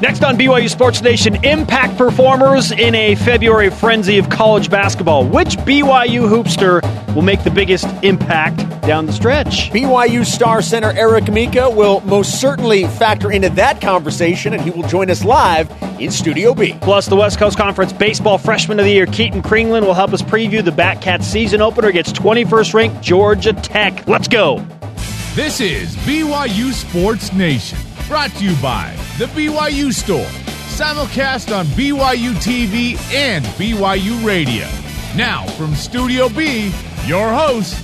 Next on BYU Sports Nation, impact performers in a February frenzy of college basketball. Which BYU hoopster will make the biggest impact down the stretch? BYU star center Eric Mika will most certainly factor into that conversation, and he will join us live in Studio B. Plus, the West Coast Conference Baseball Freshman of the Year, Keaton Kringlen, will help us preview the Batcats season opener against 21st ranked Georgia Tech. Let's go. This is BYU Sports Nation, brought to you by The BYU Store, simulcast on BYU TV and BYU Radio. Now, from Studio B, your hosts,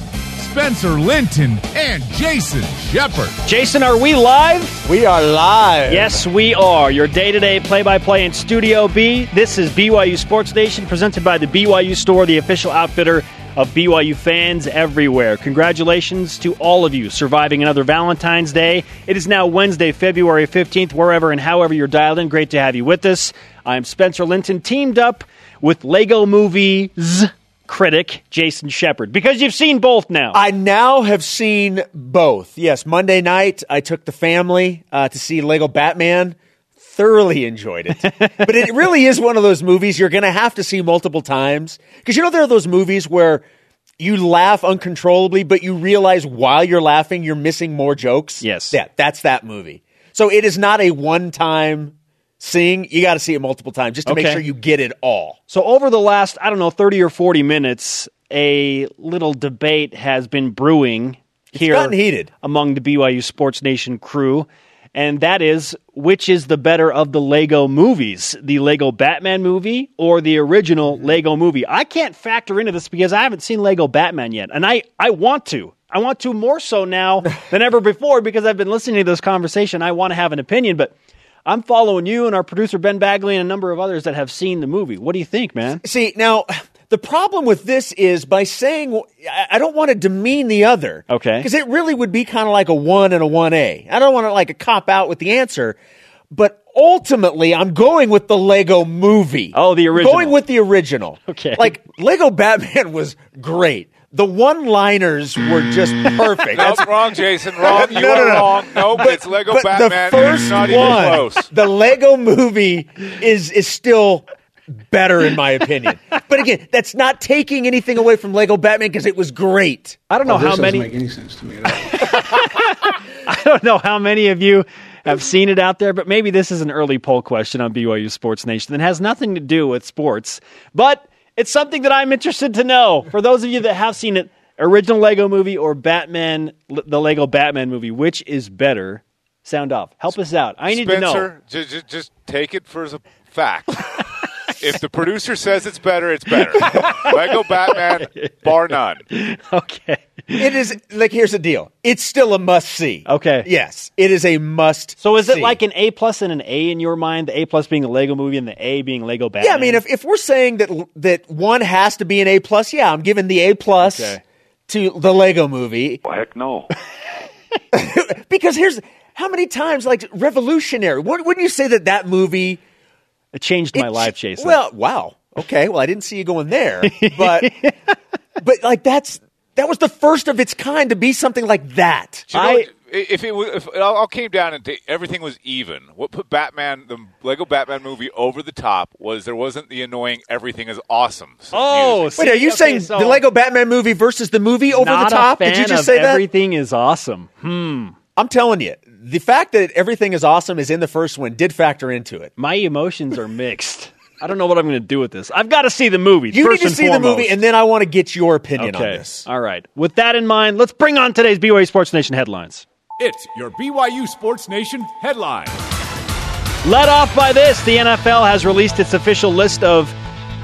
Spencer Linton and Jason Shepard. Jason, are we live? We are live. Yes, we are. Your day to day play by play in Studio B. This is BYU Sports Nation, presented by the BYU Store, the official outfitter of BYU fans everywhere. Congratulations to all of you surviving another Valentine's Day. It is now Wednesday, February 15th, wherever and however you're dialed in. Great to have you with us. I'm Spencer Linton, teamed up with Lego Movies critic Jason Shepard because you've seen both now. I now have seen both. Yes, Monday night I took the family uh, to see Lego Batman. Thoroughly enjoyed it. but it really is one of those movies you're going to have to see multiple times. Because you know, there are those movies where you laugh uncontrollably, but you realize while you're laughing, you're missing more jokes. Yes. Yeah, that's that movie. So it is not a one time seeing. You got to see it multiple times just to make sure you get it all. So over the last, I don't know, 30 or 40 minutes, a little debate has been brewing here gotten heated. among the BYU Sports Nation crew. And that is which is the better of the Lego movies, the Lego Batman movie or the original mm-hmm. Lego movie? I can't factor into this because I haven't seen Lego Batman yet. And I, I want to. I want to more so now than ever before because I've been listening to this conversation. I want to have an opinion, but I'm following you and our producer Ben Bagley and a number of others that have seen the movie. What do you think, man? See, now the problem with this is by saying I- I don't want to demean the other. Okay. Because it really would be kind of like a one and a one A. I don't want to like a cop out with the answer, but ultimately I'm going with the Lego movie. Oh, the original. Going with the original. Okay. Like Lego Batman was great. The one liners were just perfect. Nope, That's- wrong, Jason. Wrong. You No, no, are no. wrong. Nope, it's Lego but Batman. the and first it's not even one, close. the Lego movie is is still better in my opinion. but again, that's not taking anything away from Lego Batman because it was great. I don't know Oh, this how many make any sense to me at all. I don't know how many of you have seen it out there, but maybe this is an early poll question on BYU Sports Nation that has nothing to do with sports, but it's something that I'm interested to know. For those of you that have seen it, original Lego movie or Batman, the Lego Batman movie, which is better? Sound off. Help us out. I need to know. Spencer, just, just, just take it for as a fact. If the producer says it's better, it's better. Lego Batman, bar none. Okay. It is like here's the deal. It's still a must see. Okay. Yes, it is a must. So is it see. like an A plus and an A in your mind? The A plus being a Lego movie and the A being Lego Batman? Yeah, I mean, if, if we're saying that that one has to be an A plus, yeah, I'm giving the A plus Okay. to the Lego movie. Heck no. because here's how many times like revolutionary. Wouldn't wouldn't you say that that movie it changed my It- life, Jason. Well, wow. Okay. Well, I didn't see you going there, but but like that's that was the first of its kind to be something like that. You know I- what- if it was, if it all came down and everything was even, what put Batman, the Lego Batman movie, over the top was there wasn't the annoying "everything is awesome." Oh, music. Wait, are you Okay, saying so- the Lego Batman movie versus the movie over Not the top? A fan Did you just of say that? everything is awesome. Hmm. I'm telling you, the fact that everything is awesome is in the first one did factor into it. My emotions are mixed. I don't know what I'm going to do with this. I've got to see the movie. You first need to and see foremost. the movie, and then I want to get your opinion okay. on this. All right. With that in mind, let's bring on today's BYU Sports Nation headlines. It's your BYU Sports Nation headline. Led off by this, the NFL has released its official list of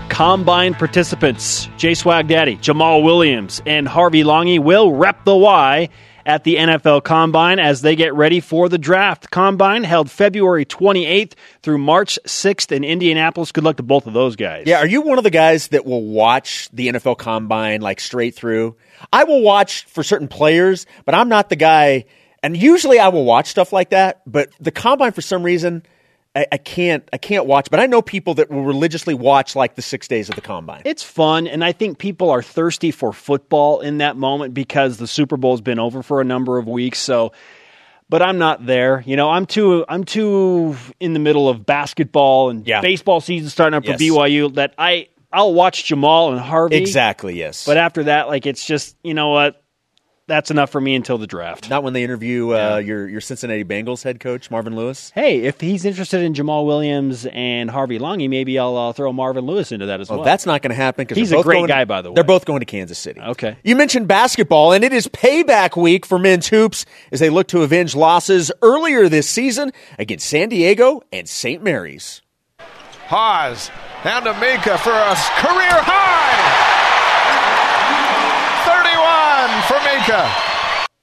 combine participants. Jay Swag Daddy, Jamaal Williams, and Harvey Langi will rep the Y at the NFL Combine as they get ready for the draft. Combine held February 28th through March 6th in Indianapolis. Good luck to both of those guys. Yeah, are you one of the guys that will watch the NFL Combine like straight through? I will watch for certain players, but I'm not the guy. And usually I will watch stuff like that, but the Combine for some reason I, I can't. I can't watch. But I know people that will religiously watch like the six days of the Combine. It's fun, and I think people are thirsty for football in that moment because the Super Bowl's been over for a number of weeks. So but I'm not there. You know, I'm too I'm too in the middle of basketball and Yeah. baseball season starting up for BYU that I I'll watch Jamaal and Harvey. Exactly. Yes. But after that, like it's just you know what, that's enough for me until the draft. not when they interview uh, your your Cincinnati Bengals head coach Marvin Lewis. Hey, if he's interested in Jamaal Williams and Harvey Langi, maybe I'll uh, throw Marvin Lewis into that as Well, well. that's not going to happen because He's a great guy, by the way. They're both going to Kansas City. Okay. You mentioned basketball, and it is payback week for men's hoops as they look to avenge losses earlier this season against San Diego and St. Mary's. Haws down to Mika for a career high. For Mika.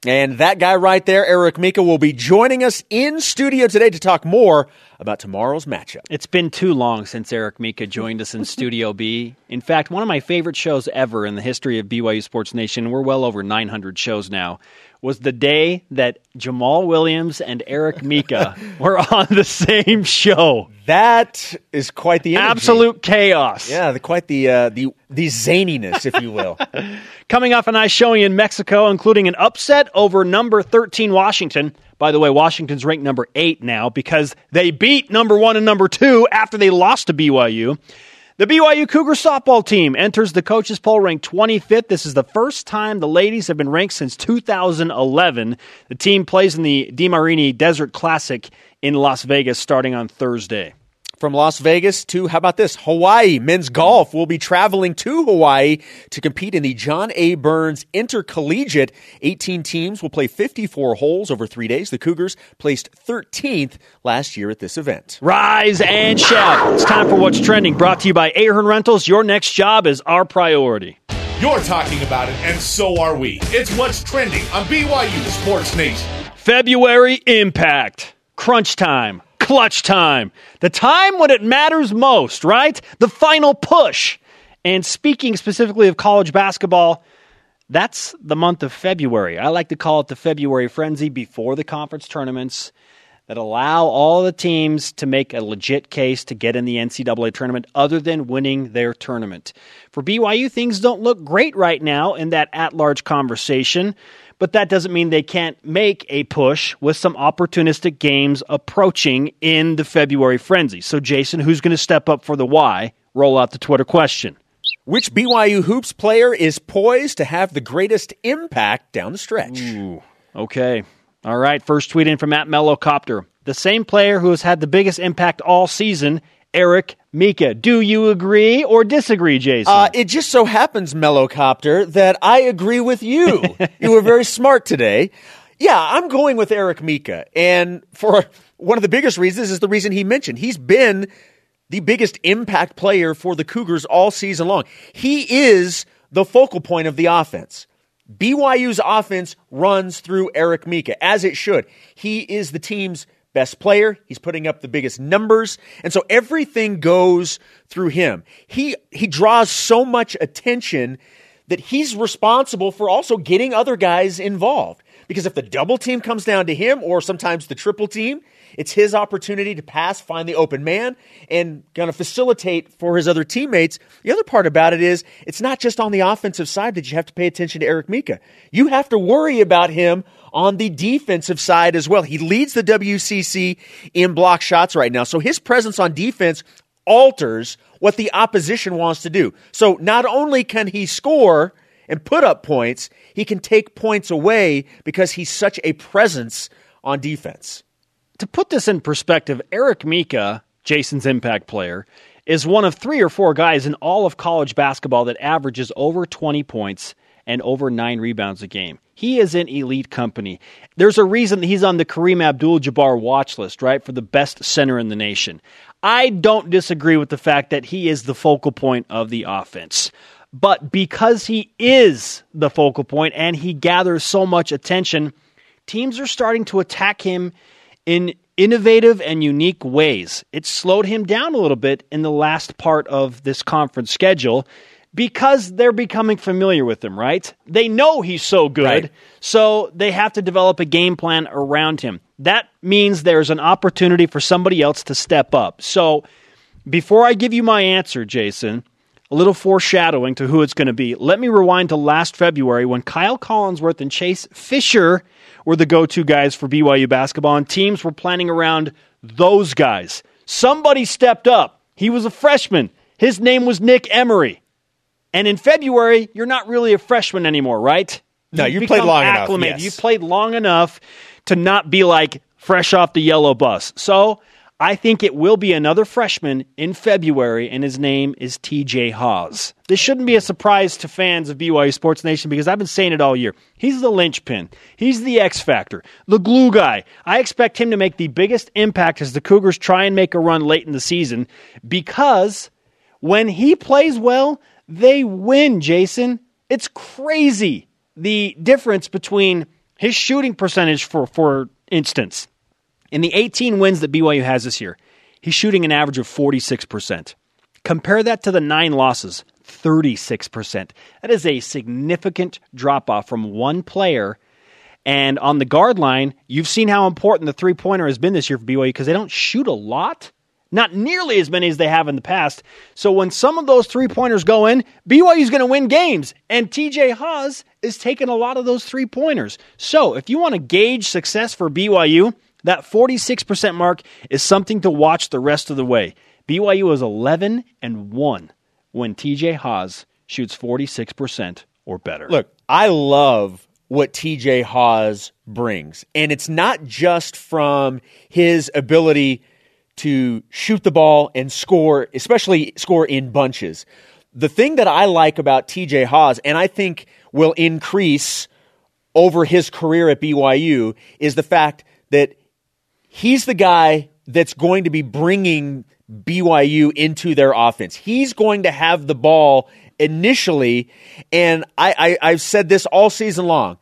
And that guy right there, Eric Mika, will be joining us in studio today to talk more about tomorrow's matchup. It's been too long since Eric Mika joined us in Studio B. In fact, one of my favorite shows ever in the history of BYU Sports Nation, we're well over 900 shows now, was the day that Jamaal Williams and Eric Mika were on the same show. That is quite the energy. Absolute chaos. Yeah, the, quite the uh, the the zaniness, if you will. Coming off a nice showing in Mexico, including an upset over number 13 Washington. By the way, Washington's ranked number eight now because they beat number one and number two after they lost to BYU. The BYU Cougar softball team enters the coaches poll ranked 25th. This is the first time the ladies have been ranked since 2011. The team plays in the DeMarini Desert Classic in Las Vegas starting on Thursday. From Las Vegas to, how about this? Hawaii. Men's golf will be traveling to Hawaii to compete in the John A. Burns Intercollegiate. 18 teams will play 54 holes over three days. The Cougars placed 13th last year at this event. Rise and shout. It's time for What's Trending, brought to you by Ahern Rentals. Your next job is our priority. You're talking about it, and so are we. It's what's trending on BYU Sports Nation. February impact. Crunch time. Clutch time. The time when it matters most, right? The final push. And speaking specifically of college basketball, that's the month of February. I like to call it the February frenzy before the conference tournaments that allow all the teams to make a legit case to get in the NCAA tournament other than winning their tournament. For BYU, things don't look great right now in that at large conversation, but that doesn't mean they can't make a push with some opportunistic games approaching in the February frenzy. So, Jason, who's going to step up for the why? Roll out the Twitter question. Which BYU Hoops player is poised to have the greatest impact down the stretch? Okay. All right. First tweet in from Matt Mellowcopter. The same player who has had the biggest impact all season, Eric Mika. Do you agree or disagree, Jason? Uh, it just so happens, Mellowcopter, that I agree with you. you were very smart today. Yeah, I'm going with Eric Mika. And for one of the biggest reasons is the reason he mentioned. He's been the biggest impact player for the Cougars all season long. He is the focal point of the offense. BYU's offense runs through Eric Mika, as it should. He is the team's best player. He's putting up the biggest numbers. And so everything goes through him. He, he draws so much attention that he's responsible for also getting other guys involved. Because if the double team comes down to him or sometimes the triple team, it's his opportunity to pass, find the open man, and kind of facilitate for his other teammates. The other part about it is it's not just on the offensive side that you have to pay attention to Eric Mika. You have to worry about him on the defensive side as well. He leads the WCC in block shots right now. So his presence on defense alters what the opposition wants to do. So not only can he score and put up points, he can take points away because he's such a presence on defense. to put this in perspective, Eric Mika, Jason's impact player, is one of three or four guys in all of college basketball that averages over 20 points and over nine rebounds a game. He is in elite company. There's a reason that he's on the Kareem Abdul Jabbar watch list, right, for the best center in the nation. I don't disagree with the fact that he is the focal point of the offense. But because he is the focal point and he gathers so much attention, teams are starting to attack him in innovative and unique ways. It slowed him down a little bit in the last part of this conference schedule because they're becoming familiar with him, right? They know he's so good, Right. so they have to develop a game plan around him. That means there's an opportunity for somebody else to step up. So before I give you my answer, Jason, a little foreshadowing to who it's going to be. Let me rewind to last February when Kyle Collinsworth and Chase Fischer were the go to guys for BYU basketball, and teams were planning around those guys. Somebody stepped up. He was a freshman. His name was Nick Emery. And in February, you're not really a freshman anymore, right? No, you You've played long enough, yes. You played long enough to not be like fresh off the yellow bus. So I think it will be another freshman in February, and his name is TJ Haws. This shouldn't be a surprise to fans of BYU Sports Nation because I've been saying it all year. He's the linchpin, he's the X factor, the glue guy. I expect him to make the biggest impact as the Cougars try and make a run late in the season because when he plays well, they win, Jason. It's crazy the difference between his shooting percentage, for, for instance, in the 18 wins that BYU has this year, he's shooting an average of 46%. Compare that to the nine losses, 36%. That is a significant drop off from one player. And on the guard line, you've seen how important the three pointer has been this year for BYU because they don't shoot a lot. Not nearly as many as they have in the past. So when some of those three pointers go in, BYU is going to win games. And TJ Haws is taking a lot of those three pointers. So if you want to gauge success for BYU, that 46% mark is something to watch the rest of the way. BYU is 11 and 1 when TJ Haws shoots 46% or better. Look, I love what TJ Haws brings. And it's not just from his ability to shoot the ball and score, especially score in bunches. The thing that I like about TJ Haws, and I think will increase over his career at BYU, is the fact that he's the guy that's going to be bringing BYU into their offense. He's going to have the ball initially, and I, I, I've said this all season long.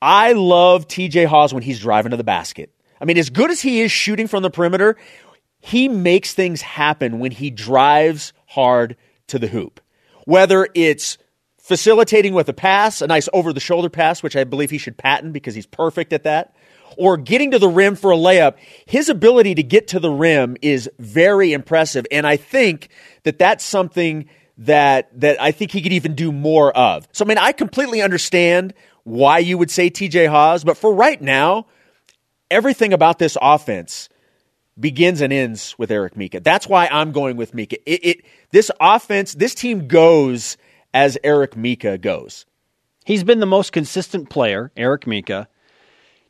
I love TJ Haws when he's driving to the basket. I mean, as good as he is shooting from the perimeter, he makes things happen when he drives hard to the hoop. Whether it's facilitating with a pass, a nice over the shoulder pass, which I believe he should patent because he's perfect at that, or getting to the rim for a layup, his ability to get to the rim is very impressive. And I think that that's something that, that I think he could even do more of. So, I mean, I completely understand why you would say TJ Haws, but for right now, everything about this offense begins and ends with Eric Mika. That's why I'm going with Mika. It, it this offense, this team goes as Eric Mika goes. He's been the most consistent player, Eric Mika.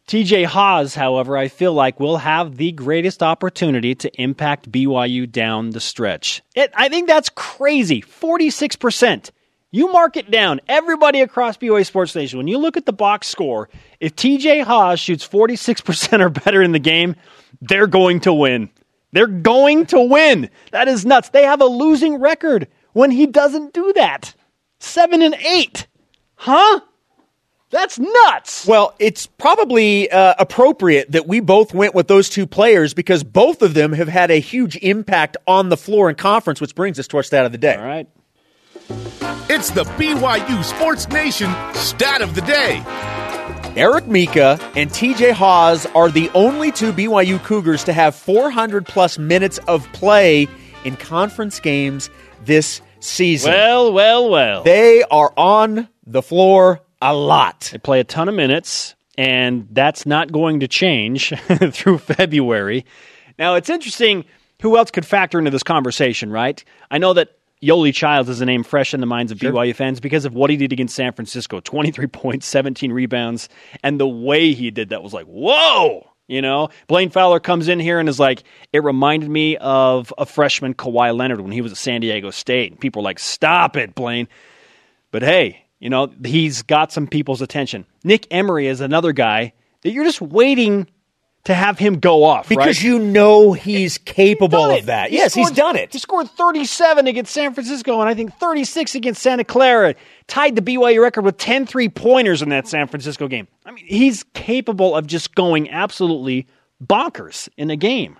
TJ Haws, however, I feel like will have the greatest opportunity to impact BYU down the stretch. It, I think that's crazy. 46%. You mark it down. Everybody across BYU Sports Nation, when you look at the box score, if TJ Haws shoots 46% or better in the game, they're going to win. They're going to win. That is nuts. They have a losing record when he doesn't do that. Seven and eight. Huh? That's nuts. Well, it's probably uh, appropriate that we both went with those two players because both of them have had a huge impact on the floor in conference, which brings us to our stat of the day. All right. It's the BYU Sports Nation stat of the day. Eric Mika and TJ Haws are the only two BYU Cougars to have 400 plus minutes of play in conference games this season. Well, well, well. they are on the floor a lot. They play a ton of minutes, and that's not going to change through February. Now, it's interesting who else could factor into this conversation, right? I know that Yoeli Childs is a name fresh in the minds of BYU fans because of what he did against San Francisco 23 points, 17 rebounds, and the way he did that was like, whoa! You know, Blaine Fowler comes in here and is like, it reminded me of a freshman Kawhi Leonard when he was at San Diego State. And people are like, stop it, Blaine. But hey, you know, he's got some people's attention. Nick Emery is another guy that you're just waiting to have him go off, Because right? you know he's capable of that. He yes, he's done it. He scored 37 against San Francisco and I think 36 against Santa Clara. Tied the BYU record with 10 three pointers in that San Francisco game. I mean, he's capable of just going absolutely bonkers in a game.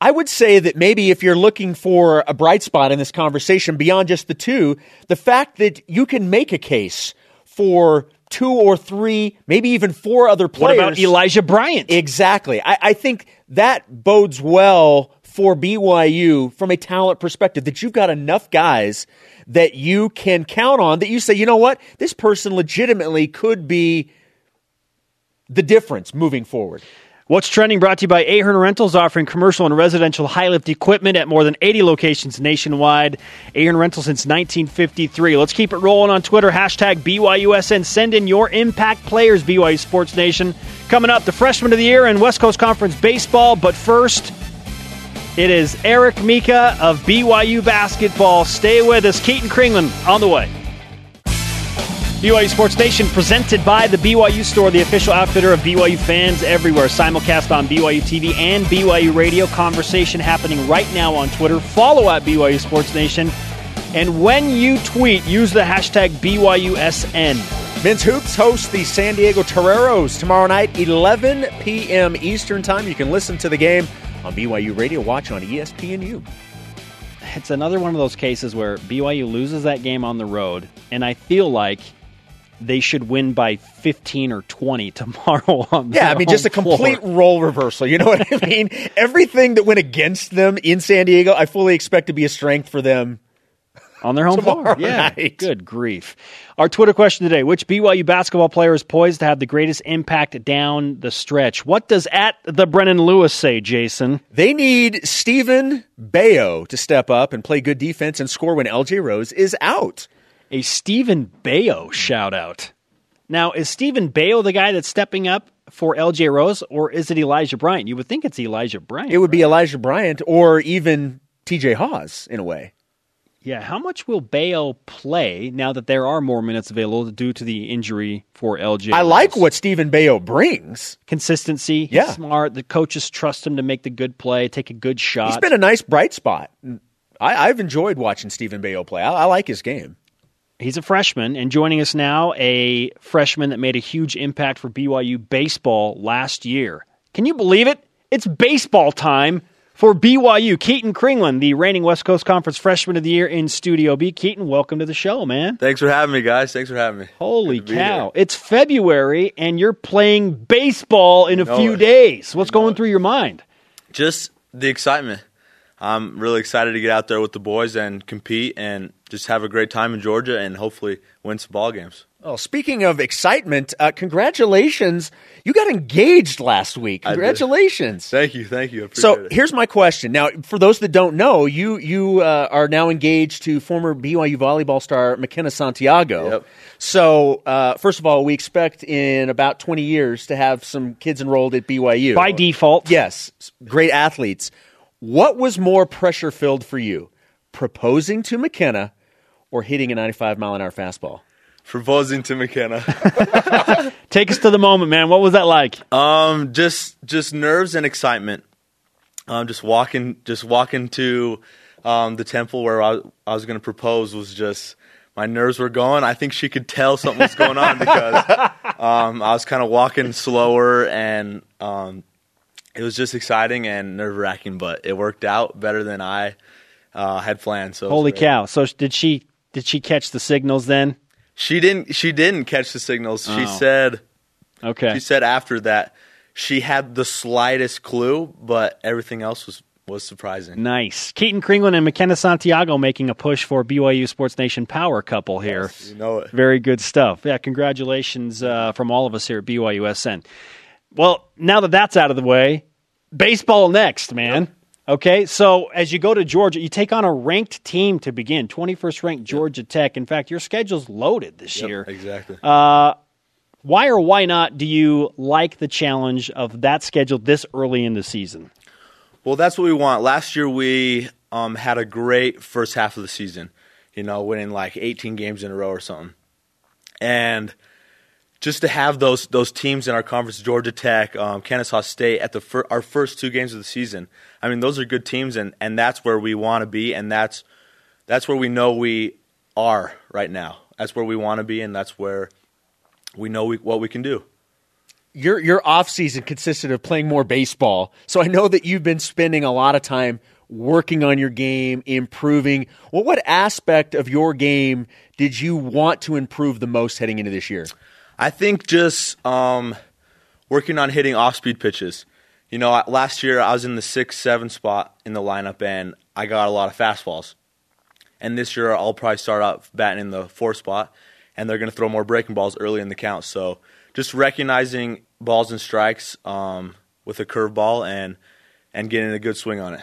I would say that maybe if you're looking for a bright spot in this conversation beyond just the two, the fact that you can make a case for two or three, maybe even four other players. What about Elijah Bryant? Exactly. I, I think that bodes well for BYU from a talent perspective that you've got enough guys that you can count on that you say, you know what, this person legitimately could be the difference moving forward. What's trending brought to you by Ahern Rentals, offering commercial and residential high lift equipment at more than 80 locations nationwide. Ahern Rentals since 1953. Let's keep it rolling on Twitter. Hashtag BYUSN. Send in your impact players, BYU Sports Nation. Coming up, the freshman of the year in West Coast Conference baseball. But first, it is Eric Mika of BYU basketball. Stay with us. Keaton Kringlen on the way. BYU Sports Nation presented by the BYU Store, the official outfitter of BYU fans everywhere. Simulcast on BYU TV and BYU Radio. Conversation happening right now on Twitter. Follow at BYU Sports Nation. And when you tweet, use the hashtag BYUSN. Men's Hoops hosts the San Diego Toreros tomorrow night, 11 p.m. Eastern Time. You can listen to the game on BYU Radio. Watch on ESPNU. It's another one of those cases where BYU loses that game on the road, and I feel like they should win by 15 or 20 tomorrow on Yeah, I mean, just a complete floor. role reversal. You know what I mean? Everything that went against them in San Diego, I fully expect to be a strength for them. on their home Tomorrow floor. Yeah, night. good grief. Our Twitter question today: Which BYU basketball player is poised to have the greatest impact down the stretch? What does at the Brennan Lewis say, Jason? They need Steven Beo to step up and play good defense and score when LJ Rose is out. A Steven Beo shout out. Now, is Steven Beo the guy that's stepping up for LJ Rose, or is it Elijah Bryant? You would think it's Elijah Bryant. It would be Elijah Bryant or even TJ Haws in a way. Yeah, how much will Beo play now that there are more minutes available due to the injury for LJ? I like what Steven Beo brings. consistency. He's Yeah. smart. The coaches trust him to make the good play, take a good shot. He's been a nice bright spot. I, I've enjoyed watching Steven Beo play. I, I like his game. He's a freshman, and joining us now, a freshman that made a huge impact for BYU baseball last year. Can you believe it? It's baseball time for BYU. Keaton Kringlen, the reigning West Coast Conference Freshman of the Year in Studio B. Keaton, welcome to the show, man. Thanks for having me, guys. Thanks for having me. Holy Good to be cow. It's February, and you're playing baseball in a few it. days. What's know going it. through your mind? Just the excitement. I'm really excited to get out there with the boys and compete and just have a great time in Georgia and hopefully win some ball games. Well, speaking of excitement, uh, congratulations. You got engaged last week. Congratulations. Thank you, thank you. I appreciate So it. here's my question. Now, for those that don't know, you you uh, are now engaged to former BYU volleyball star McKenna Santiago. Yep. So uh, first of all, we expect in about 20 years to have some kids enrolled at BYU. By default. Yes, great athletes. What was more pressure filled for you, proposing to McKenna or hitting a 95 mile an hour fastball? proposing to McKenna. Take us to the moment, man. What was that like? um, just just nerves and excitement. Um, just walking, just walking to um, the temple where I, I was going to propose was just my nerves were going. I think she could tell something was going on because um, I was kind of walking slower and um, it was just exciting and nerve wracking. But it worked out better than I uh, had planned. So Holy cow! So did she? Did she catch the signals then? She didn't. She didn't catch the signals. She Oh. said. Okay. She said after that she had the slightest clue, but everything else was was surprising. Nice. Keaton Kringlen and McKenna Santiago making a push for BYU Sports Nation power couple here. You know it. Very good stuff. Yeah, congratulations uh, from all of us here at BYUSN. Well, now that that's out of the way, baseball next, man. Okay, so as you go to Georgia, you take on a ranked team to begin, 21st ranked Georgia Tech. In fact, your schedule's loaded this Yep, year. exactly. Why or why not do you like the challenge of that schedule this early in the season? Well, that's what we want. Last year we um, had a great first half of the season, you know, winning like 18 games in a row or something. And just to have those those teams in our conference, Georgia Tech, um, Kennesaw State, at the fir- our first two games of the season, I mean, those are good teams, and, and that's where we want to be, and that's that's where we know we are right now. That's where we want to be, and that's where we know we, what we can do. your your off season consisted of playing more baseball. So I know that you've been spending a lot of time working on your game, improving. Well, what aspect of your game did you want to improve the most heading into this year? I think just um, working on hitting off speed pitches. you know, last year I was in the six, seven spot in the lineup, and I got a lot of fastballs. And this year I'll probably start out batting in the four spot, and they're going to throw more breaking balls early in the count. So just recognizing balls and strikes um, with a curveball and and getting a good swing on it.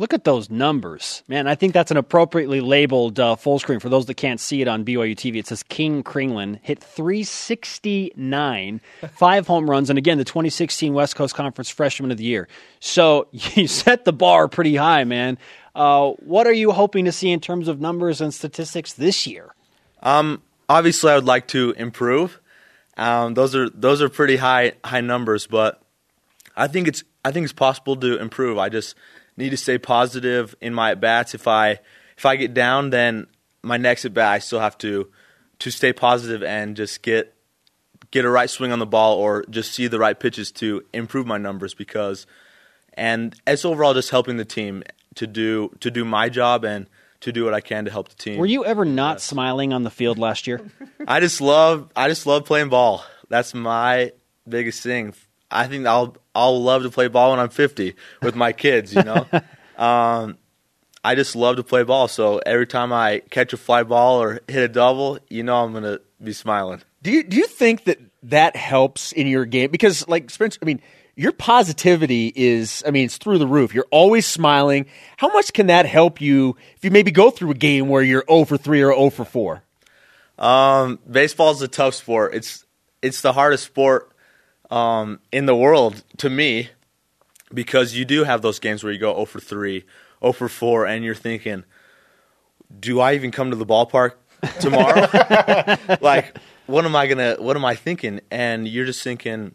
Look at those numbers, man. I think that's an appropriately labeled uh, full screen for those that can't see it on BYU TV. It says King Kringlen hit 369, five home runs, and again the 2016 West Coast Conference Freshman of the Year. So you set the bar pretty high, man. Uh, what are you hoping to see in terms of numbers and statistics this year? Um, obviously, I would like to improve. Um, those are those are pretty high high numbers, but I think it's I think it's possible to improve. I just need to stay positive in my at bats. If I if I get down, then my next at bat I still have to to stay positive and just get get a right swing on the ball or just see the right pitches to improve my numbers because and it's overall just helping the team to do to do my job and to do what I can to help the team. Were you ever not smiling on the field last year? I just love I just love playing ball. That's my biggest thing. I think I'll I'll love to play ball when I'm 50 with my kids. You know, um, I just love to play ball. So every time I catch a fly ball or hit a double, you know I'm gonna be smiling. Do you do you think that that helps in your game? Because like Spencer, I mean, your positivity is, I mean, it's through the roof. You're always smiling. How much can that help you if you maybe go through a game where you're 0 for 3 or 0 for 4? Um, baseball is a tough sport. It's it's the hardest sport um, in the world to me because you do have those games where you go 0 for 3, 0 for 4, and you're thinking, do I even come to the ballpark tomorrow? like, what am I gonna? What am I thinking? And you're just thinking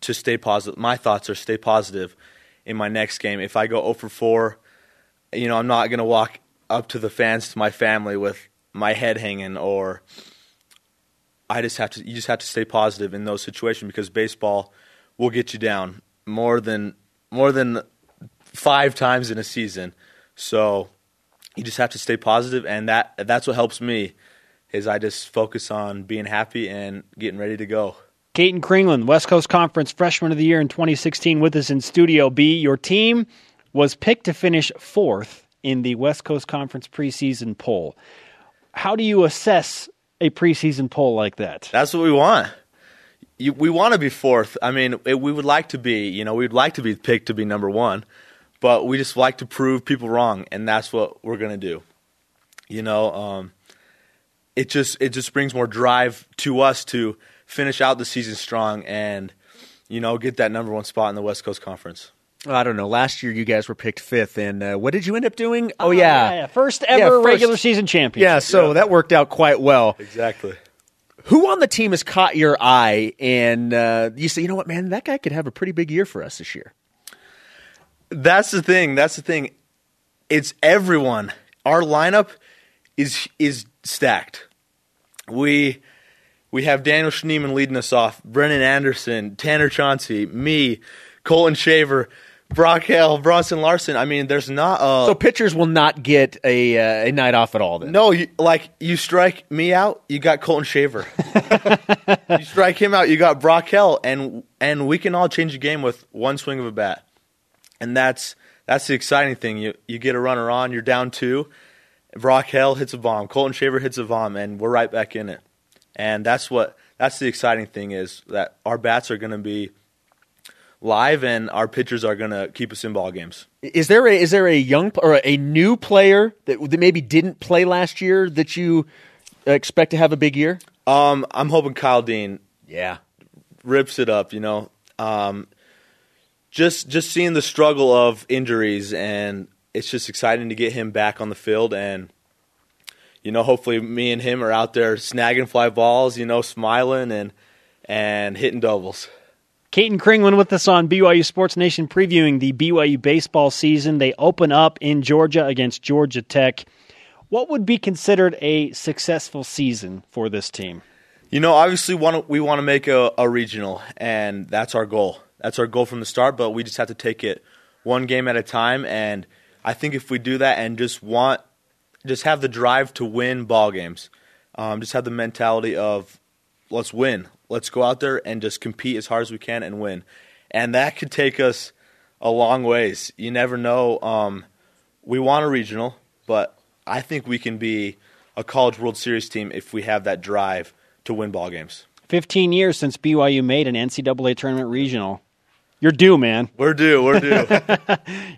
to stay positive. My thoughts are stay positive in my next game. If I go 0 for 4, you know, I'm not gonna walk up to the fans to my family with my head hanging or I just have to you just have to stay positive in those situations because baseball will get you down more than more than 5 times in a season. So you just have to stay positive and that that's what helps me is I just focus on being happy and getting ready to go. Keaton Kringlen, West Coast Conference Freshman of the Year in 2016, with us in Studio B. Your team was picked to finish fourth in the West Coast Conference preseason poll. How do you assess a preseason poll like that? That's what we want. You, we want to be fourth. I mean, it, we would like to be. You know, we'd like to be picked to be number one, but we just like to prove people wrong, and that's what we're gonna do. You know, um, it just it just brings more drive to us to finish out the season strong and you know get that number one spot in the West Coast Conference. I don't know. Last year you guys were picked fifth, and uh, what did you end up doing? Oh, yeah, yeah. yeah. First Yeah, ever first. regular season champion. Yeah, so that worked out quite well. Exactly. Who on the team has caught your eye, and uh, you say, you know what, man, that guy could have a pretty big year for us this year? That's the thing. That's the thing. It's everyone. Our lineup is is stacked. We we have Daniel Schneemann leading us off, Brennan Anderson, Tanner Chauncey, me, Colton Shaver, Brock Hale, Bronson Larson. I mean, there's not a So pitchers will not get a uh, a night off at all. Then no. You, like you strike me out, you got Colton Shaver. you strike him out, you got Brock Hale, and and we can all change the game with one swing of a bat. And that's that's the exciting thing. You you get a runner on, you're down two. Brock Hale hits a bomb, Colton Shaver hits a bomb, and we're right back in it. And that's what that's the exciting thing is that our bats are going to be live, and our pitchers are going to keep us in ball games. is there a is there a young or a new player that, that maybe didn't play last year that you expect to have a big year? Um, I'm hoping Kyle Dean Yeah, rips it up. You know, um, just just seeing the struggle of injuries, and it's just exciting to get him back on the field. And you know, hopefully, me and him are out there snagging fly balls. You know, smiling and and hitting doubles. Keaton Kringlen with us on BYU Sports Nation previewing the BYU baseball season. They open up in Georgia against Georgia Tech. What would be considered a successful season for this team? You know, obviously, we want to make a, a regional, and that's our goal. That's our goal from the start. But we just have to take it one game at a time. And I think if we do that and just want, just have the drive to win ball games, um, just have the mentality of let's win, let's go out there and just compete as hard as we can and win. and that could take us a long ways. You never know. Um, we want a regional, but I think we can be a College World Series team if we have that drive to win ball games. 15 years since BYU made an NCAA tournament regional. You're due, man. We're due. We're due.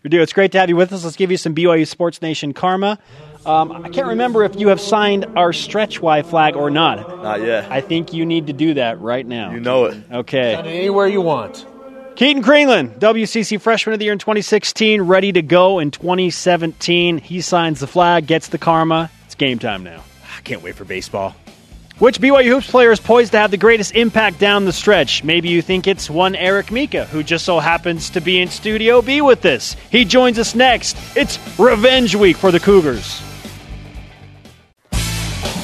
You're due. It's great to have you with us. Let's give you some BYU Sports Nation karma. Um, I can't remember if you have signed our stretch Y flag or not. Not yet. I think you need to do that right now. you know it. Okay. Anywhere you want. Keaton Kringlen, WCC Freshman of the Year in 2016, ready to go in 2017. He signs the flag, gets the karma. It's game time now. I can't wait for baseball. Which BYU Hoops player is poised to have the greatest impact down the stretch? Maybe you think it's one Eric Mika, who just so happens to be in Studio B with us. He joins us next. It's Revenge Week for the Cougars.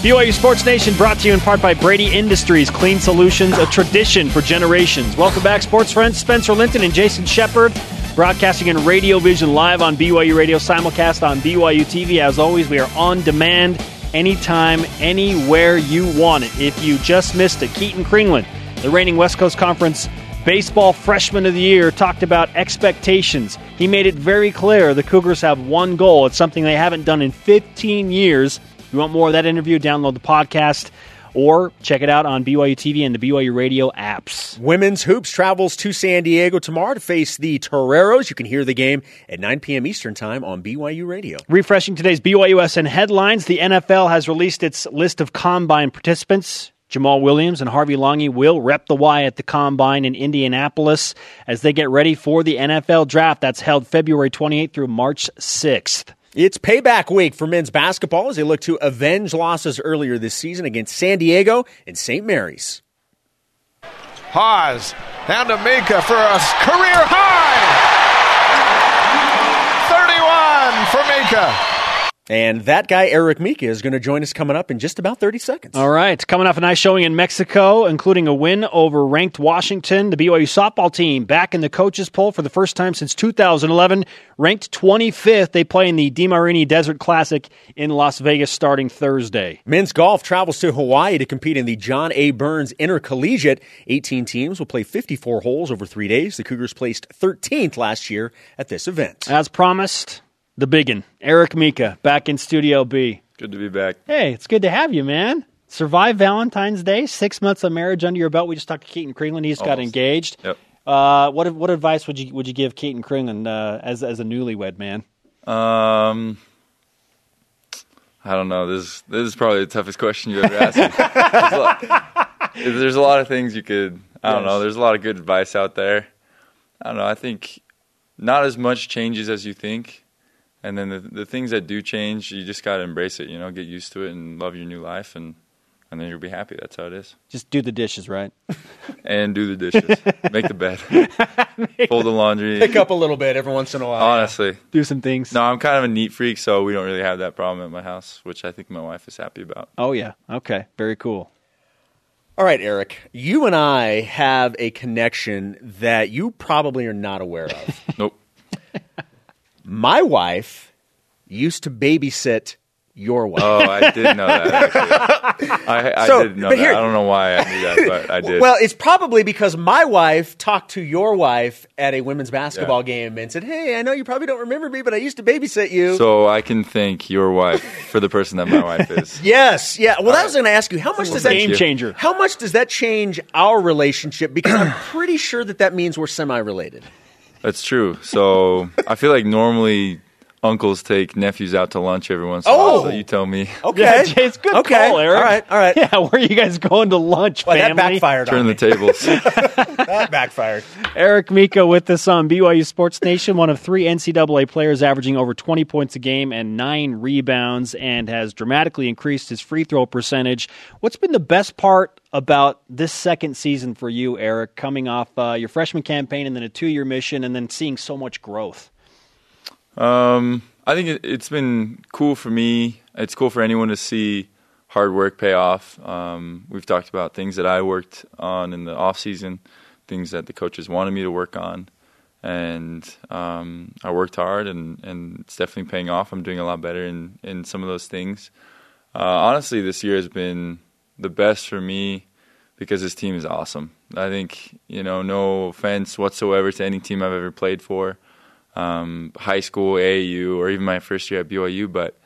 BYU Sports Nation brought to you in part by Brady Industries, clean solutions, a tradition for generations. Welcome back, sports friends. Spencer Linton and Jason Shepard, broadcasting in Radio Vision live on BYU Radio, simulcast on BYU TV. As always, we are on demand anytime, anywhere you want it. If you just missed it, Keaton Kringlen, the reigning West Coast Conference Baseball Freshman of the Year, talked about expectations. He made it very clear the Cougars have one goal. It's something they haven't done in 15 years. If you want more of that interview, download the podcast or check it out on BYU TV and the BYU Radio apps. Women's Hoops travels to San Diego tomorrow to face the Toreros. You can hear the game at 9 p.m. Eastern Time on BYU Radio. Refreshing today's BYUSN headlines, the NFL has released its list of combine participants. Jamaal Williams and Harvey Langi will rep the Y at the combine in Indianapolis as they get ready for the NFL draft that's held February 28th through March 6th. It's payback week for men's basketball as they look to avenge losses earlier this season against San Diego and St. Mary's. Haws down to Mika for a career high. 31 for Mika. And that guy, Eric Mika, is going to join us coming up in just about 30 seconds. All right, coming off a nice showing in Mexico, including a win over ranked Washington. The BYU softball team back in the coaches poll for the first time since 2011, ranked 25th. They play in the DeMarini Desert Classic in Las Vegas starting Thursday. Men's golf travels to Hawaii to compete in the John A. Burns Intercollegiate. 18 teams will play 54 holes over three days. The Cougars placed 13th last year at this event. As promised, the biggin, Eric Mika, back in Studio B. Good to be back. Hey, it's good to have you, man. Survive Valentine's Day, six months of marriage under your belt. We just talked to Keaton Kringlen. He's got engaged. Yep. Uh, what what advice would you would you give Keaton Kringlen uh, as as a newlywed man? Um, I don't know. This this is probably the toughest question you ever asked me. there's, a lot, there's a lot of things you could. I don't know. There's a lot of good advice out there. I don't know. I think not as much changes as you think, and then the the things that do change, you just gotta embrace it. You know, get used to it and love your new life, and and then you'll be happy. That's how it is. Just do the dishes, right? And do the dishes, make the bed, fold the laundry. Pick up a little bit every once in a while. Honestly, Do some things. No, I'm kind of a neat freak, so we don't really have that problem at my house, which I think my wife is happy about. Oh yeah. Okay. Very cool. All right, Eric, you and I have a connection that you probably are not aware of. Nope. My wife used to babysit your wife. Oh, I did know that. Actually. I, I So, did know that. here- I don't know why I knew that, but I did. Well, it's probably because my wife talked to your wife at a women's basketball Yeah. game and said, "Hey, I know you probably don't remember me, but I used to babysit you." so I can thank your wife for the person that my wife is. yes, yeah. Well, I was going to ask you, how much does that Game changer. How much does that change our relationship? Because I'm pretty sure that that means we're semi-related. That's true. So I feel like normally uncles take nephews out to lunch every once in a Oh. while. So you tell me. Okay, Yeah, Jay, it's good Okay, call, Eric. all right, all right. Yeah, where are you guys going to lunch, Well, that backfired. Turn on the me. tables. that backfired. Eric Mika with us on BYU Sports Nation, one of three NCAA players averaging over 20 points a game and nine rebounds, and has dramatically increased his free throw percentage. What's been the best part about this second season for you, Eric, coming off uh, your freshman campaign and then a two year mission, and then seeing so much growth? Um, I think it, it's been cool for me. It's cool for anyone to see hard work pay off. Um, we've talked about things that I worked on in the off season, things that the coaches wanted me to work on, and um, I worked hard, and, and it's definitely paying off. I'm doing a lot better in in some of those things. Uh, honestly, this year has been the best for me because this team is awesome. I think you know, no offense whatsoever to any team I've ever played for, um, high school, AAU, or even my first year at BYU, but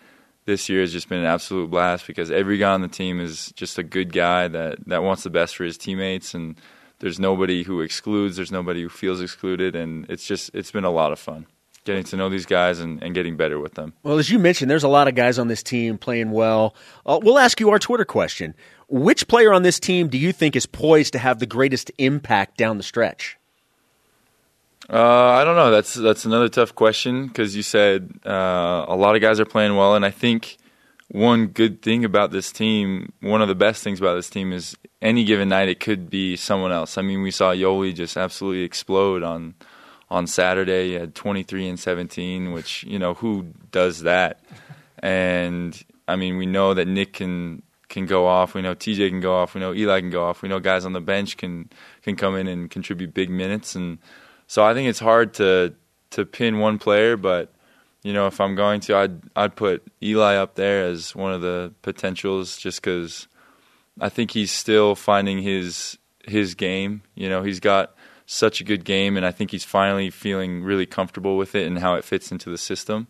this year has just been an absolute blast because every guy on the team is just a good guy that, that wants the best for his teammates and there's nobody who excludes there's nobody who feels excluded and it's just it's been a lot of fun getting to know these guys and, and getting better with them Well, as you mentioned, there's a lot of guys on this team playing well. Uh, we'll ask you our Twitter question. Which player on this team do you think is poised to have the greatest impact down the stretch? Uh, I don't know. That's that's another tough question because you said uh, a lot of guys are playing well, and I think one good thing about this team, one of the best things about this team, is any given night it could be someone else. I mean, we saw Yoeli just absolutely explode on on Saturday. He had 23 and 17, which you know who does that? And I mean, we know that Nick can can go off. We know TJ can go off. We know Eli can go off. We know guys on the bench can can come in and contribute big minutes and so I think it's hard to to pin one player, but you know, if I'm going to, I'd I'd put Eli up there as one of the potentials, just because I think he's still finding his his game. You know, he's got such a good game, and I think he's finally feeling really comfortable with it and how it fits into the system.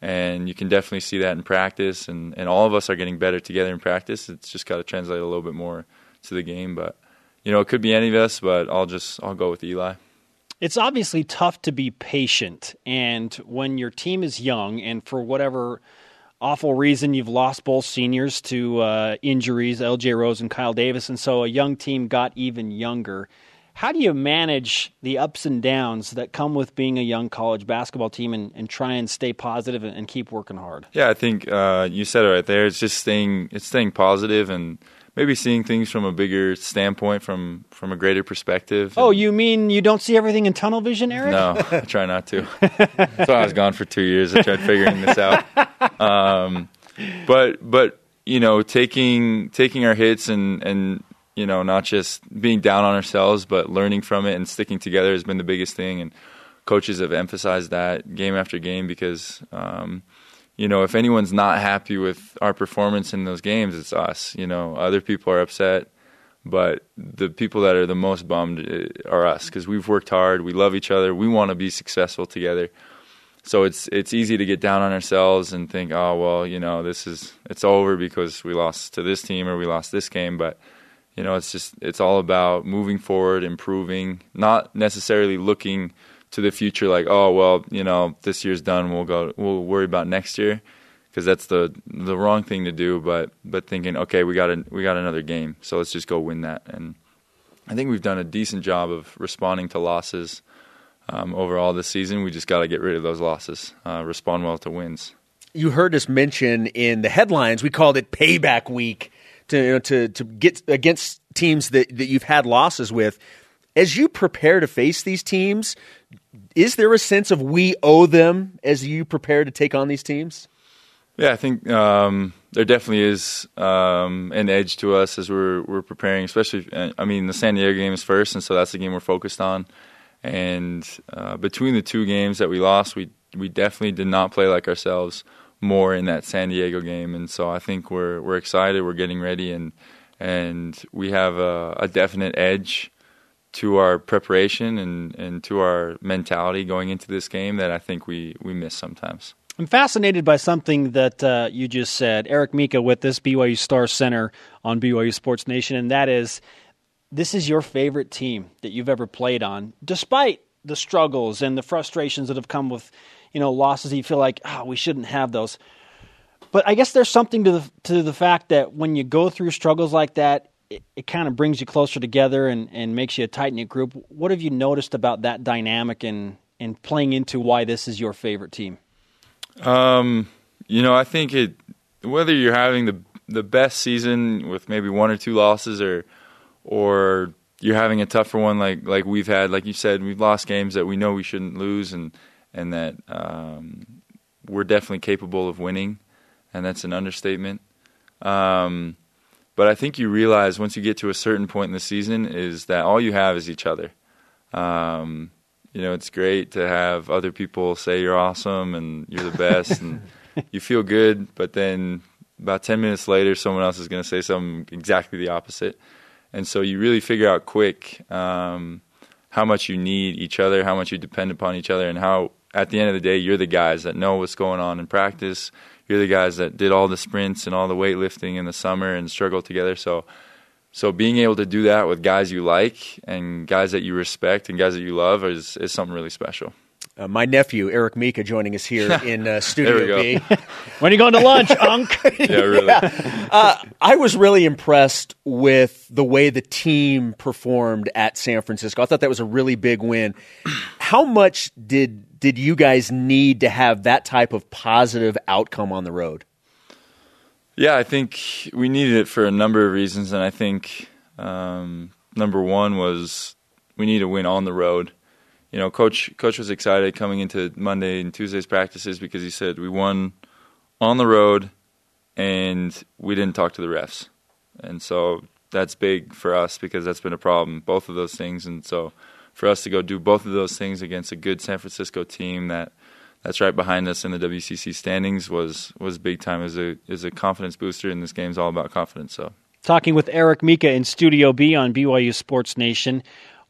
And you can definitely see that in practice, and, and all of us are getting better together in practice. It's just got to translate a little bit more to the game, but you know, it could be any of us, but I'll just I'll go with Eli. It's obviously tough to be patient, and when your team is young, and for whatever awful reason you've lost both seniors to uh, injuries, LJ Rose and Kyle Davis, and so a young team got even younger. How do you manage the ups and downs that come with being a young college basketball team and, and try and stay positive and, keep working hard? Yeah, I think uh, you said it right there. It's just staying, it's staying positive and maybe seeing things from a bigger standpoint, from from a greater perspective. Oh, you mean you don't see everything in tunnel vision, Eric? No, I try not to. That's why I was gone for two years. I tried figuring this out. Um, but but you know, taking taking our hits and and you know, not just being down on ourselves, but learning from it and sticking together has been the biggest thing. And coaches have emphasized that game after game because. Um, you know, if anyone's not happy with our performance in those games, it's us. You know, other people are upset, but the people that are the most bummed uh, are us because we've worked hard. We love each other. We want to be successful together. So it's it's easy to get down on ourselves and think, oh well, you know, this is it's over because we lost to this team or we lost this game. But you know, it's just it's all about moving forward, improving, not necessarily looking to the future like oh well you know this year's done we'll go we'll worry about next year because that's the the wrong thing to do but but thinking okay we got a, we got another game so let's just go win that. And I think we've done a decent job of responding to losses um, overall this season. We just got to get rid of those losses uh, respond well to wins. You heard us mention in the headlines, we called it payback week to you know, to to get against teams that, that you've had losses with. As you prepare to face these teams, is there a sense of we owe them as you prepare to take on these teams? Yeah, I think um, there definitely is um, an edge to us as we're we're preparing. Especially, I mean, the San Diego game is first, and so that's the game we're focused on. And uh, between the two games that we lost, we we definitely did not play like ourselves more in that San Diego game. And so I think we're we're excited. We're getting ready, and and we have a, a definite edge to our preparation and, and to our mentality going into this game that I think we, we miss sometimes. I'm fascinated by something that uh, you just said, Eric Mika, with this BYU Star Center on BYU Sports Nation, and that is this is your favorite team that you've ever played on, despite the struggles and the frustrations that have come with, you know, losses. You feel like, oh, we shouldn't have those. But I guess there's something to the to the fact that when you go through struggles like that, it, it kind of brings you closer together and, and makes you a tight knit group. What have you noticed about that dynamic and and playing into why this is your favorite team? Um, you know, I think it whether you're having the the best season with maybe one or two losses or or you're having a tougher one like like we've had, like you said, we've lost games that we know we shouldn't lose and and that um, we're definitely capable of winning, and that's an understatement. Um, but I think you realize once you get to a certain point in the season is that all you have is each other. Um, you know, it's great to have other people say you're awesome and you're the best and you feel good, but then about 10 minutes later, someone else is going to say something exactly the opposite. and so you really figure out quick um, how much you need each other, how much you depend upon each other, and how at the end of the day you're the guys that know what's going on in practice. You're the guys that did all the sprints and all the weightlifting in the summer and struggled together. So so being able to do that with guys you like and guys that you respect and guys that you love is is something really special. Uh, my nephew Eric Mika joining us here in uh, Studio B. When are you going to lunch, Unk? Yeah, really. Uh, I was really impressed with the way the team performed at San Francisco. I thought that was a really big win. How much did did you guys need to have that type of positive outcome on the road? Yeah, I think we needed it for a number of reasons, and I think um, number one was we need to win on the road. You know, coach coach was excited coming into Monday and Tuesday's practices because he said we won on the road and we didn't talk to the refs, and so that's big for us because that's been a problem, both of those things, and so for us to go do both of those things against a good San Francisco team that that's right behind us in the WCC standings was was big time as a as a confidence booster. And this game's all about confidence. So Talking with Eric Mika in Studio B on BYU Sports Nation.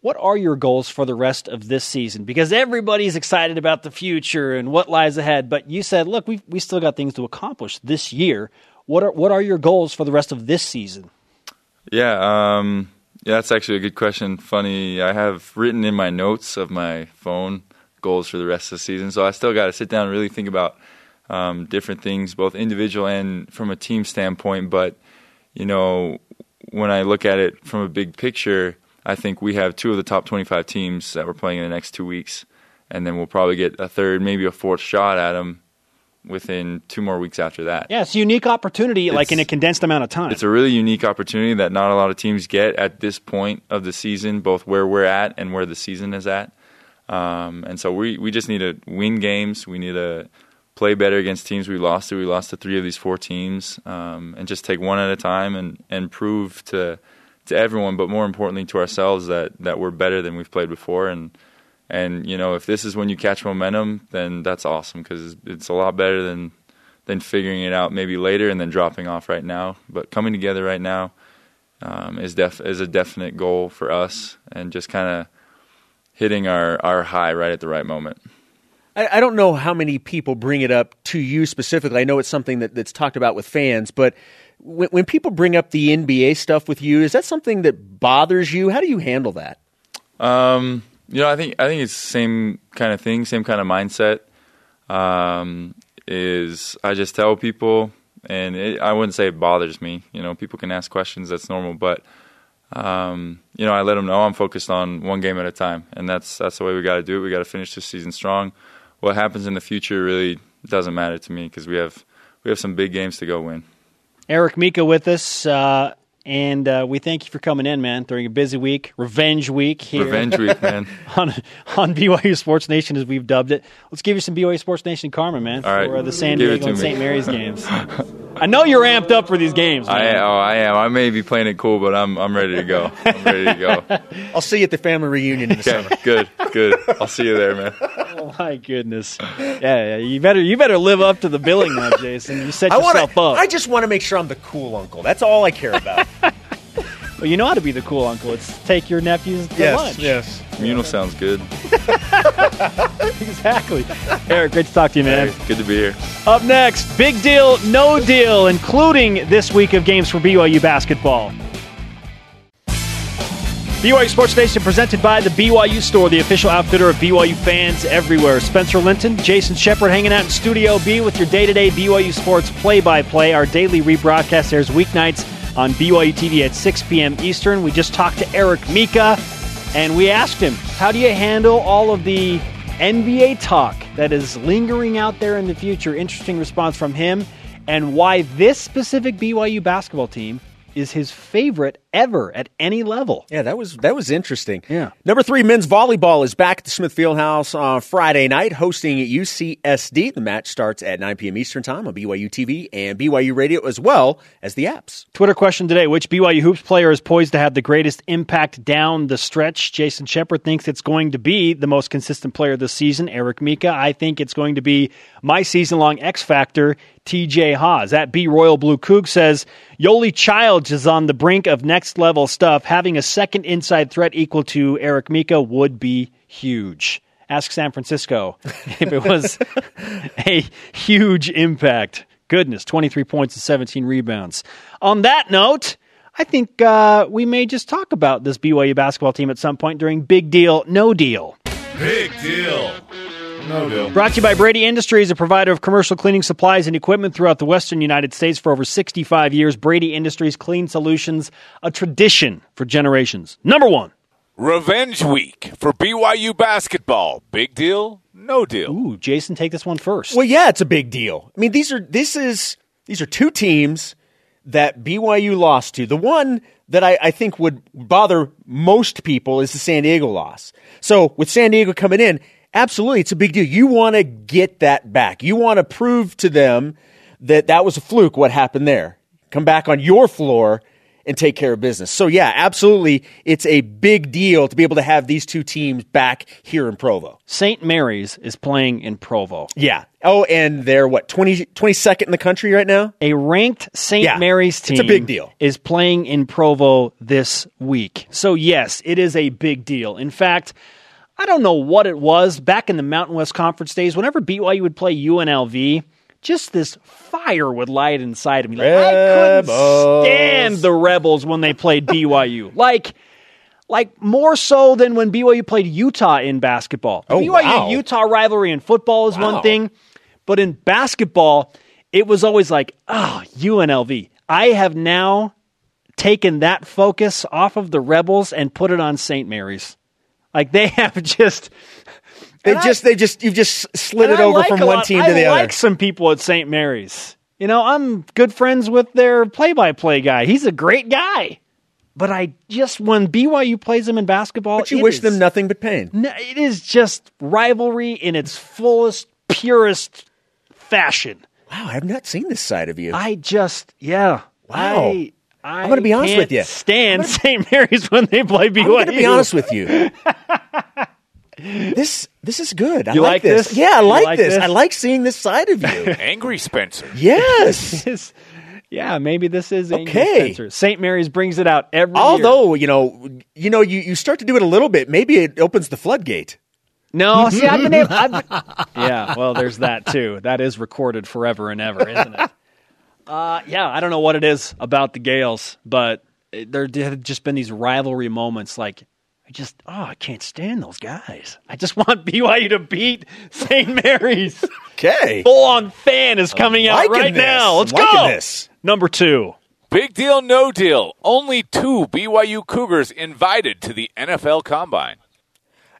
What are your goals for the rest of this season? Because everybody's excited about the future and what lies ahead, but you said, look, we we still got things to accomplish this year. What are what are your goals for the rest of this season? yeah, um, yeah, that's actually a good question. Funny, I have written in my notes of my phone goals for the rest of the season, so I still got to sit down and really think about um, different things, both individual and from a team standpoint. But you know, when I look at it from a big picture, I think we have two of the top 25 teams that we're playing in the next two weeks, and then we'll probably get a third, maybe a fourth shot at them within two more weeks after that. Yeah, it's a unique opportunity, like in a condensed amount of time. It's a really unique opportunity that not a lot of teams get at this point of the season, both where we're at and where the season is at. Um, and so we, we just need to win games. We need to play better against teams we lost to. We lost to three of these four teams, um, and just take one at a time and, and prove to to everyone, but more importantly to ourselves that, that we're better than we've played before. And and you know if this is when you catch momentum, then that's awesome because it's a lot better than than figuring it out maybe later and then dropping off right now. But coming together right now um, is def is a definite goal for us, and just kind of hitting our our high right at the right moment. I, I don't know how many people bring it up to you specifically. I know it's something that, that's talked about with fans, but when, when people bring up the NBA stuff with you, is that something that bothers you? How do you handle that? Um, you know, I think I think it's the same kind of thing, same kind of mindset. Um, is I just tell people, and it, I wouldn't say it bothers me. You know, people can ask questions, that's normal, but um, you know, I let them know I'm focused on one game at a time, and that's that's the way we got to do it. We got to finish this season strong. What happens in the future really doesn't matter to me because we have we have some big games to go win. Eric Mika with us, uh, and uh, we thank you for coming in, man, during a busy week, revenge week here Revenge week, man. on on BYU Sports Nation, as we've dubbed it. Let's give you some BYU Sports Nation karma, man, All right. for uh, the San Give Diego and me. St. Mary's games. I know you're amped up for these games, I oh I am. I may be playing it cool, but I'm I'm ready to go. I'm ready to go. I'll see you at the family reunion in the Okay, summer. good, good. I'll see you there, man. My goodness. Yeah, yeah, you better you better live up to the billing now, Jason. You set I want yourself to. up. I just want to make sure I'm the cool uncle. That's all I care about. well, you know how to be the cool uncle. It's take your nephews to yes, lunch. yes. Communal sounds good. Exactly. Eric, great to talk to you, man. Hey, good to be here. Up next, big deal, no deal, including this week of games for BYU basketball. BYU Sports Nation presented by the BYU Store, the official outfitter of BYU fans everywhere. Spencer Linton, Jason Shepard hanging out in Studio B with your day to day BYU Sports play by play. Our daily rebroadcast airs weeknights on BYU TV at 6 p.m. Eastern. We just talked to Eric Mika and we asked him, How do you handle all of the NBA talk that is lingering out there in the future? Interesting response from him, and why this specific BYU basketball team is his favorite ever at any level. Yeah, that was that was interesting. Yeah. Number three, men's volleyball is back at the Smith Fieldhouse on Friday night, hosting at UCSD. The match starts at 9 p.m. Eastern Time on BYU TV and BYU Radio, as well as the apps. Twitter question today Which BYU Hoops player is poised to have the greatest impact down the stretch? Jason Shepard thinks it's going to be the most consistent player this season, Eric Mika. I think it's going to be my season long X Factor, TJ Haws. That B Royal Blue Coug says Yoeli Childs is on the brink of next next level stuff. Having a second inside threat equal to Eric Mika would be huge. Ask San Francisco if it was a huge impact. Goodness, 23 points and 17 rebounds. On that note, I think uh, we may just talk about this BYU basketball team at some point during Big Deal, No Deal. Big deal. No deal. Brought to you by Brady Industries, a provider of commercial cleaning supplies and equipment throughout the western United States for over 65 years. Brady Industries Clean Solutions, a tradition for generations. Number one. Revenge week for BYU basketball. Big deal? No deal. Ooh, Jason, take this one first. Well, yeah, it's a big deal. I mean, these are this is these are two teams that BYU lost to. The one that I, I think would bother most people is the San Diego loss. So with San Diego coming in, absolutely, it's a big deal. You want to get that back. You want to prove to them that that was a fluke. What happened there? Come back on your floor and take care of business. So yeah, absolutely, it's a big deal to be able to have these two teams back here in Provo. St. Mary's is playing in Provo. Yeah. Oh, and they're what 20, 22nd in the country right now. A ranked St. Yeah, Mary's it's a big deal. is playing in Provo this week. So, yes, it is a big deal. In fact, I don't know what it was back in the Mountain West Conference days, whenever BYU would play UNLV, just this fire would light inside of me. Like, I couldn't stand the Rebels when they played BYU. like, like more so than when BYU played Utah in basketball. The Oh, BYU wow. Utah rivalry in football is Wow. one thing, but in basketball, it was always like, ah, oh, UNLV. I have now taken that focus off of the Rebels and put it on St. Mary's. Like they have just They And I- just they just you've just slid it I over like from one lot- team I to the like other. I like some people at St. Mary's. You know, I'm good friends with their play-by-play guy. He's a great guy. But I just when BYU plays them in basketball, But you wish is- them nothing but pain. No, it is just rivalry in its fullest, purest fashion. Wow, I have not seen this side of you. I just, yeah. Wow. I, I I'm gonna be honest with you. Stand St. Mary's when they play BYU. I'm going to be honest with you. this this is good. I You like this. this? Yeah, I like, like this. this? I like seeing this side of you. Angry Spencer. yes. Yeah, maybe this is Angry Okay. Spencer. St. Mary's brings it out every year. Although you know, you know, you, you start to do it a little bit. Maybe it opens the floodgate. No, see, I've been able. I've been, yeah, well, there's that too. That is recorded forever and ever, isn't it? Uh, yeah, I don't know what it is about the Gales, but it- there have just been these rivalry moments. Like, I just, oh, I can't stand those guys. I just want BYU to beat St. Mary's. Okay. Full on fan is coming out right this. now. Let's liking go. this. Number two. Big deal, no deal. Only two BYU Cougars invited to the NFL Combine.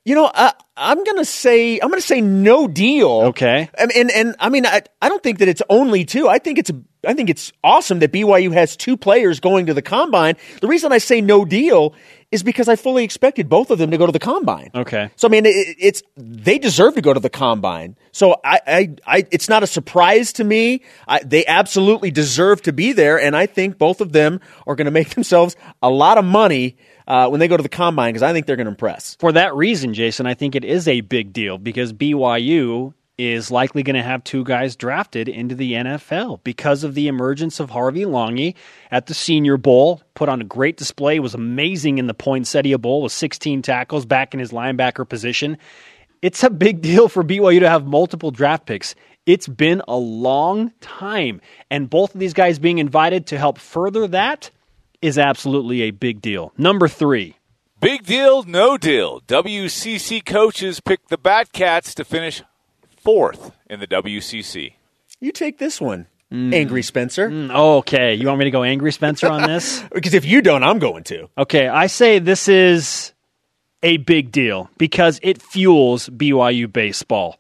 You know, I, I'm going to say I'm to say no deal. Okay. And and, and I mean, I, I don't think that it's only two. I think it's I think it's awesome that BYU has two players going to the combine. The reason I say no deal is because I fully expected both of them to go to the combine. Okay. So I mean, it, it's they deserve to go to the combine. So I, I, I it's not a surprise to me. I, they absolutely deserve to be there, and I think both of them are going to make themselves a lot of money uh, when they go to the combine because I think they're going to impress. For that reason, Jason, I think it is a big deal because BYU is likely going to have two guys drafted into the NFL because of the emergence of Harvey Langi at the Senior Bowl. Put on a great display, was amazing in the Poinsettia Bowl with 16 tackles back in his linebacker position. It's a big deal for BYU to have multiple draft picks. It's been a long time, and both of these guys being invited to help further that is absolutely a big deal. Number three. Big deal, no deal. WCC coaches picked the Batcats to finish fourth in the WCC. You take this one, Mm. Angry Spencer, Okay, you want me to go angry Spencer on this? because if you don't, I'm going to. Okay, I say this is a big deal because it fuels BYU baseball.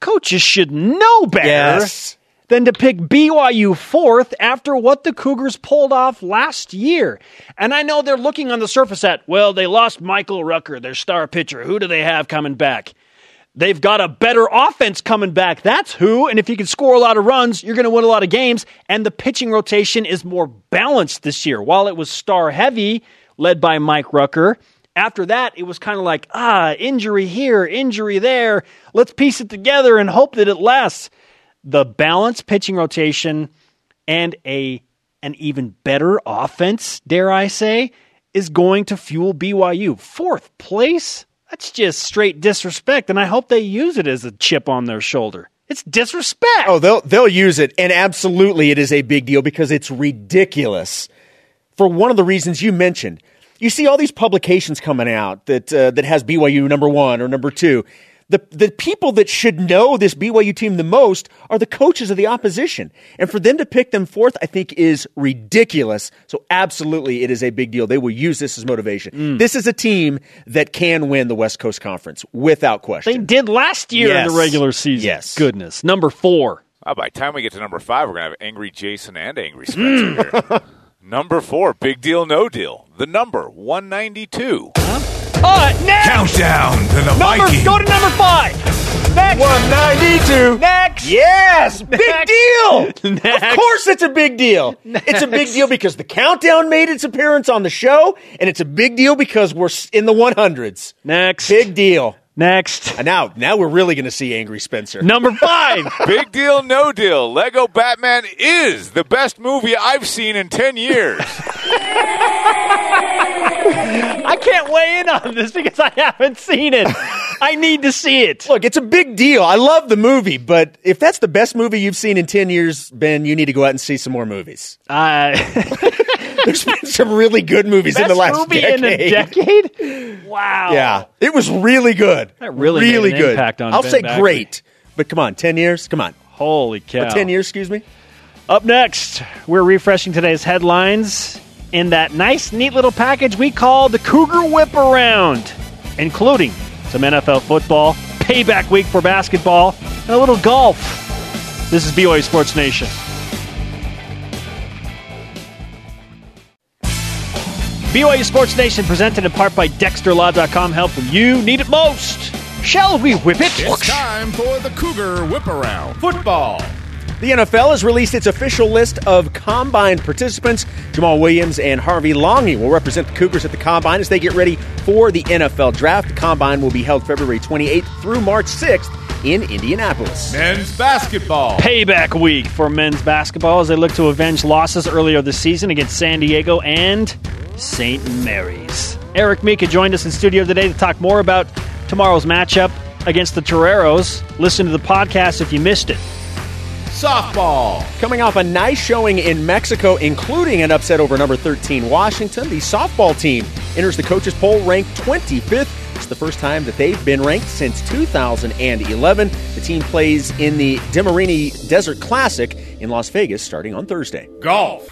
Coaches should know better Yes. Than to pick BYU fourth after what the Cougars pulled off last year. And I know they're looking on the surface at, well, they lost Michael Rucker, their star pitcher. Who do they have coming back? They've got a better offense coming back. That's who. And if you can score a lot of runs, you're going to win a lot of games. And the pitching rotation is more balanced this year. While it was star heavy, led by Mike Rucker, after that, it was kind of like, ah, injury here, injury there. Let's piece it together and hope that it lasts. The balanced pitching rotation and a an even better offense, dare I say, is going to fuel BYU. Fourth place? That's just straight disrespect, and I hope they use it as a chip on their shoulder. It's disrespect. Oh, they'll they'll use it, and absolutely, it is a big deal because it's ridiculous. For one of the reasons you mentioned, you see all these publications coming out that uh, that has BYU number one or number two. The the people that should know this BYU team the most are the coaches of the opposition, and for them to pick them fourth, I think is ridiculous. So absolutely, it is a big deal. They will use this as motivation. Mm. This is a team that can win the West Coast Conference without question. they did last year in the regular season. Yes. Goodness. Number four. Oh, by the time we get to number five, we're going to have angry Jason and angry Spencer here. Number four, big deal, no deal. The number 192. Uh, next! Countdown to the Number, Viking. go to number five. Next. 192. Next. Yes, big Next. deal. Of course, it's a big deal. It's a big deal because the countdown made its appearance on the show, and it's a big deal because we're in the 100s. Next. Big deal. Next. And now, now we're really going to see Angry Spencer. Number five. Big deal, no deal. Lego Batman is the best movie I've seen in 10 years. I can't weigh in on this because I haven't seen it. I need to see it. Look, it's a big deal. I love the movie, but if that's the best movie you've seen in 10 years, Ben, you need to go out and see some more movies. Uh, There's been some really good movies in the last movie decade. in a decade? Wow. Yeah, it was really good. That really made really an good. impact on I'll Ben say Bagley. great, but come on, 10 years? Come on. Holy cow. Or 10 years, excuse me? Up next, we're refreshing today's headlines in that nice, neat little package we call the Cougar Whip Around, including some NFL football, payback week for basketball, and a little golf. This is BYU Sports Nation. BYU Sports Nation presented in part by DexterLaw.com. Help when you need it most. Shall we whip it? It's time for the Cougar Whip Around. Football. The NFL has released its official list of combine participants. Jamaal Williams and Harvey Langi will represent the Cougars at the combine as they get ready for the NFL draft. The combine will be held February 28th through March 6th in Indianapolis. Men's basketball. Payback week for men's basketball as they look to avenge losses earlier this season against San Diego and St. Mary's. Eric Mika joined us in studio today to talk more about tomorrow's matchup against the Toreros. Listen to the podcast if you missed it. Softball. Coming off a nice showing in Mexico, including an upset over number 13 Washington, the softball team enters the coaches poll ranked 25th. It's the first time that they've been ranked since 2011. The team plays in the Demarini Desert Classic in Las Vegas starting on Thursday. Golf.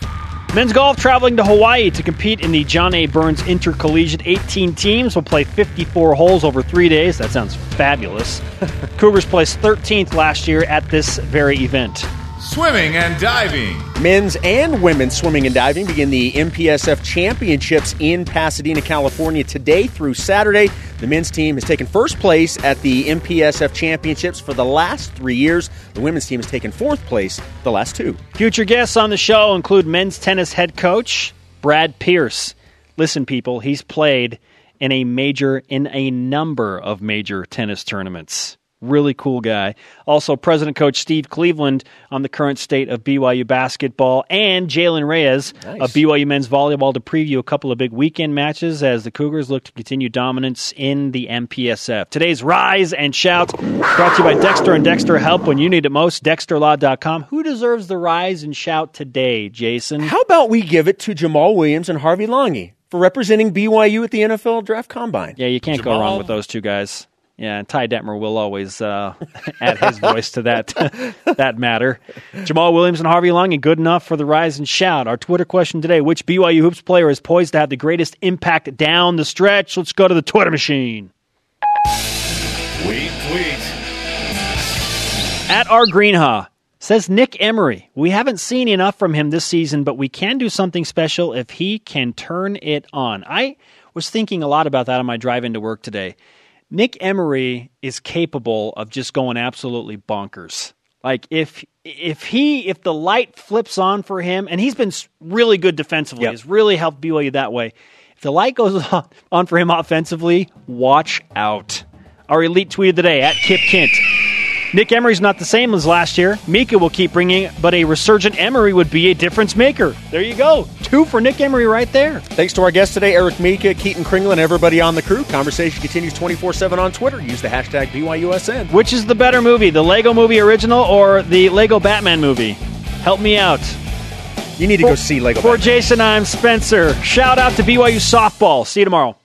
Men's golf traveling to Hawaii to compete in the John A. Burns Intercollegiate. 18 teams will play 54 holes over three days. That sounds fabulous. Cougars placed 13th last year at this very event. Swimming and diving. Men's and women's swimming and diving begin the MPSF Championships in Pasadena, California today through Saturday. The men's team has taken first place at the MPSF Championships for the last three years. The women's team has taken fourth place the last two. Future guests on the show include men's tennis head coach Brad Pierce. Listen, people, he's played in a major, in a number of major tennis tournaments. Really cool guy. Also, President Coach Steve Cleveland on the current state of BYU basketball, and Jalen Reyes of BYU men's volleyball to preview a couple of big weekend matches as the Cougars look to continue dominance in the MPSF. Today's Rise and Shout brought to you by Dexter and Dexter Help when you need it most. DexterLaw.com. Who deserves the Rise and Shout today, Jason? How about we give it to Jamaal Williams and Harvey Langi for representing BYU at the NFL Draft Combine? Yeah, you can't go wrong with those two guys. Yeah, and Ty Detmer will always uh, add his voice to that that matter. Jamaal Williams and Harvey Long, and good enough for the rise and shout. Our Twitter question today: Which BYU hoops player is poised to have the greatest impact down the stretch? Let's go to the Twitter machine. Tweet, tweet. At our Greenhaw says Nick Emery. We haven't seen enough from him this season, but we can do something special if he can turn it on. I was thinking a lot about that on my drive into work today. Nick Emery is capable of just going absolutely bonkers. Like if if he if the light flips on for him, and he's been really good defensively, Yep. has really helped BYU that way. If the light goes on, on for him offensively, watch out. Our elite tweet of the day at Kip Kint. Nick Emery's not the same as last year. Mika will keep bringing but a resurgent Emery would be a difference maker. There you go. Two for Nick Emery right there. Thanks to our guests today, Eric Mika, Keaton Kringlen, and everybody on the crew. Conversation continues 24 7 on Twitter. Use the hashtag BYUSN. Which is the better movie, the Lego movie original or the Lego Batman movie? Help me out. You need to go see Lego For Batman. Jason, I'm Spencer. Shout out to BYU softball. See you tomorrow.